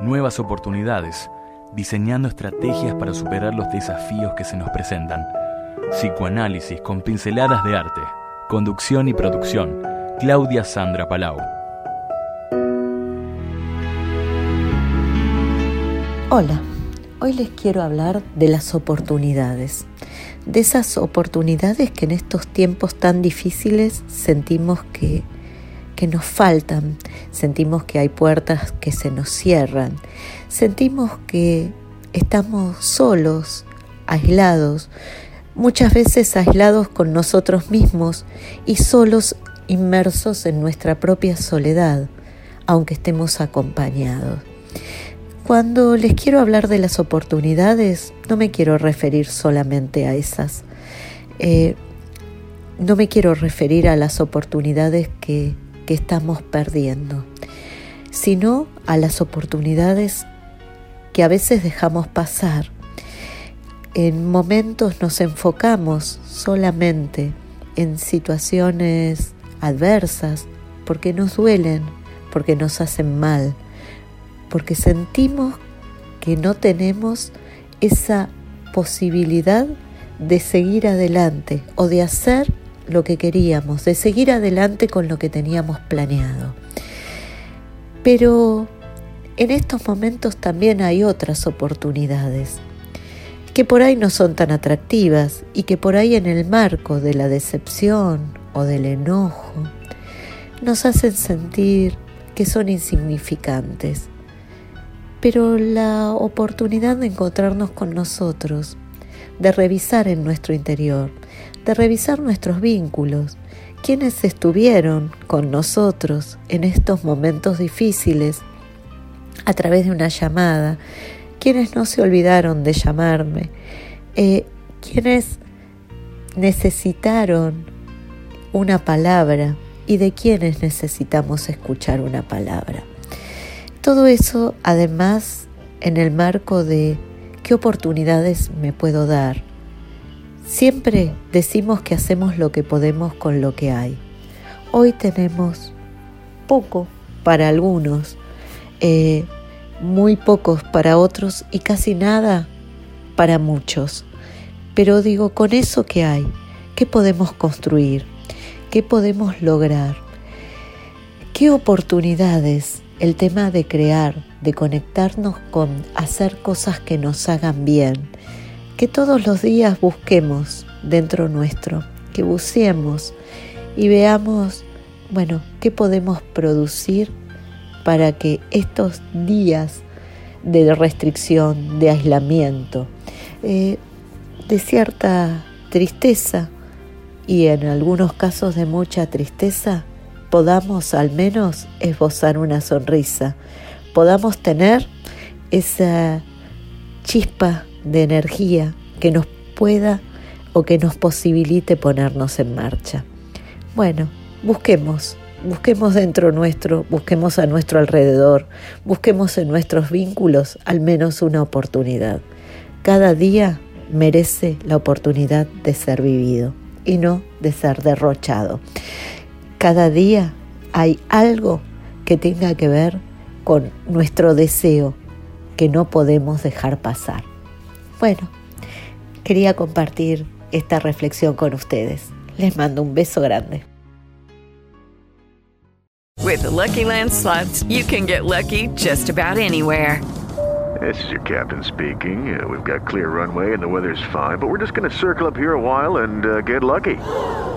nuevas oportunidades diseñando estrategias para superar los desafíos que se nos presentan. Psicoanálisis con pinceladas de arte. Conducción y producción. Claudia Sandra Palau. Hola, hoy les quiero hablar de las oportunidades. De esas oportunidades que en estos tiempos tan difíciles sentimos que que nos faltan, sentimos que hay puertas que se nos cierran, sentimos que estamos solos, aislados, muchas veces aislados con nosotros mismos y solos inmersos en nuestra propia soledad, aunque estemos acompañados. Cuando les quiero hablar de las oportunidades, no me quiero referir solamente a esas. Eh, no me quiero referir a las oportunidades que que estamos perdiendo, sino a las oportunidades que a veces dejamos pasar. En momentos nos enfocamos solamente en situaciones adversas porque nos duelen, porque nos hacen mal, porque sentimos que no tenemos esa posibilidad de seguir adelante o de hacer lo que queríamos, de seguir adelante con lo que teníamos planeado. Pero en estos momentos también hay otras oportunidades que por ahí no son tan atractivas y que por ahí en el marco de la decepción o del enojo nos hacen sentir que son insignificantes. Pero la oportunidad de encontrarnos con nosotros, de revisar en nuestro interior, de revisar nuestros vínculos, quienes estuvieron con nosotros en estos momentos difíciles a través de una llamada, quienes no se olvidaron de llamarme, eh, quienes necesitaron una palabra y de quienes necesitamos escuchar una palabra. Todo eso además en el marco de qué oportunidades me puedo dar, Siempre decimos que hacemos lo que podemos con lo que hay. Hoy tenemos poco para algunos, eh, muy pocos para otros y casi nada para muchos. Pero digo, con eso que hay, ¿qué podemos construir? ¿Qué podemos lograr? ¿Qué oportunidades el tema de crear, de conectarnos con hacer cosas que nos hagan bien? Que todos los días busquemos dentro nuestro, que buceemos y veamos, bueno, qué podemos producir para que estos días de restricción, de aislamiento, eh, de cierta tristeza y en algunos casos de mucha tristeza, podamos al menos esbozar una sonrisa, podamos tener esa chispa de energía que nos pueda o que nos posibilite ponernos en marcha. Bueno, busquemos, busquemos dentro nuestro, busquemos a nuestro alrededor, busquemos en nuestros vínculos al menos una oportunidad. Cada día merece la oportunidad de ser vivido y no de ser derrochado. Cada día hay algo que tenga que ver con nuestro deseo que no podemos dejar pasar. Bueno, quería compartir esta reflexión con ustedes. Les mando un beso grande. With the Lucky Land slots, you can get lucky just about anywhere. This is your captain speaking. Uh, we've got clear runway and the weather's fine, but we're just going to circle up here a while and uh, get lucky.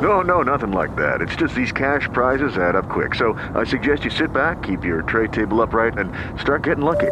No, no, nothing like that. It's just these cash prizes add up quick. So I suggest you sit back, keep your tray table upright, and start getting lucky.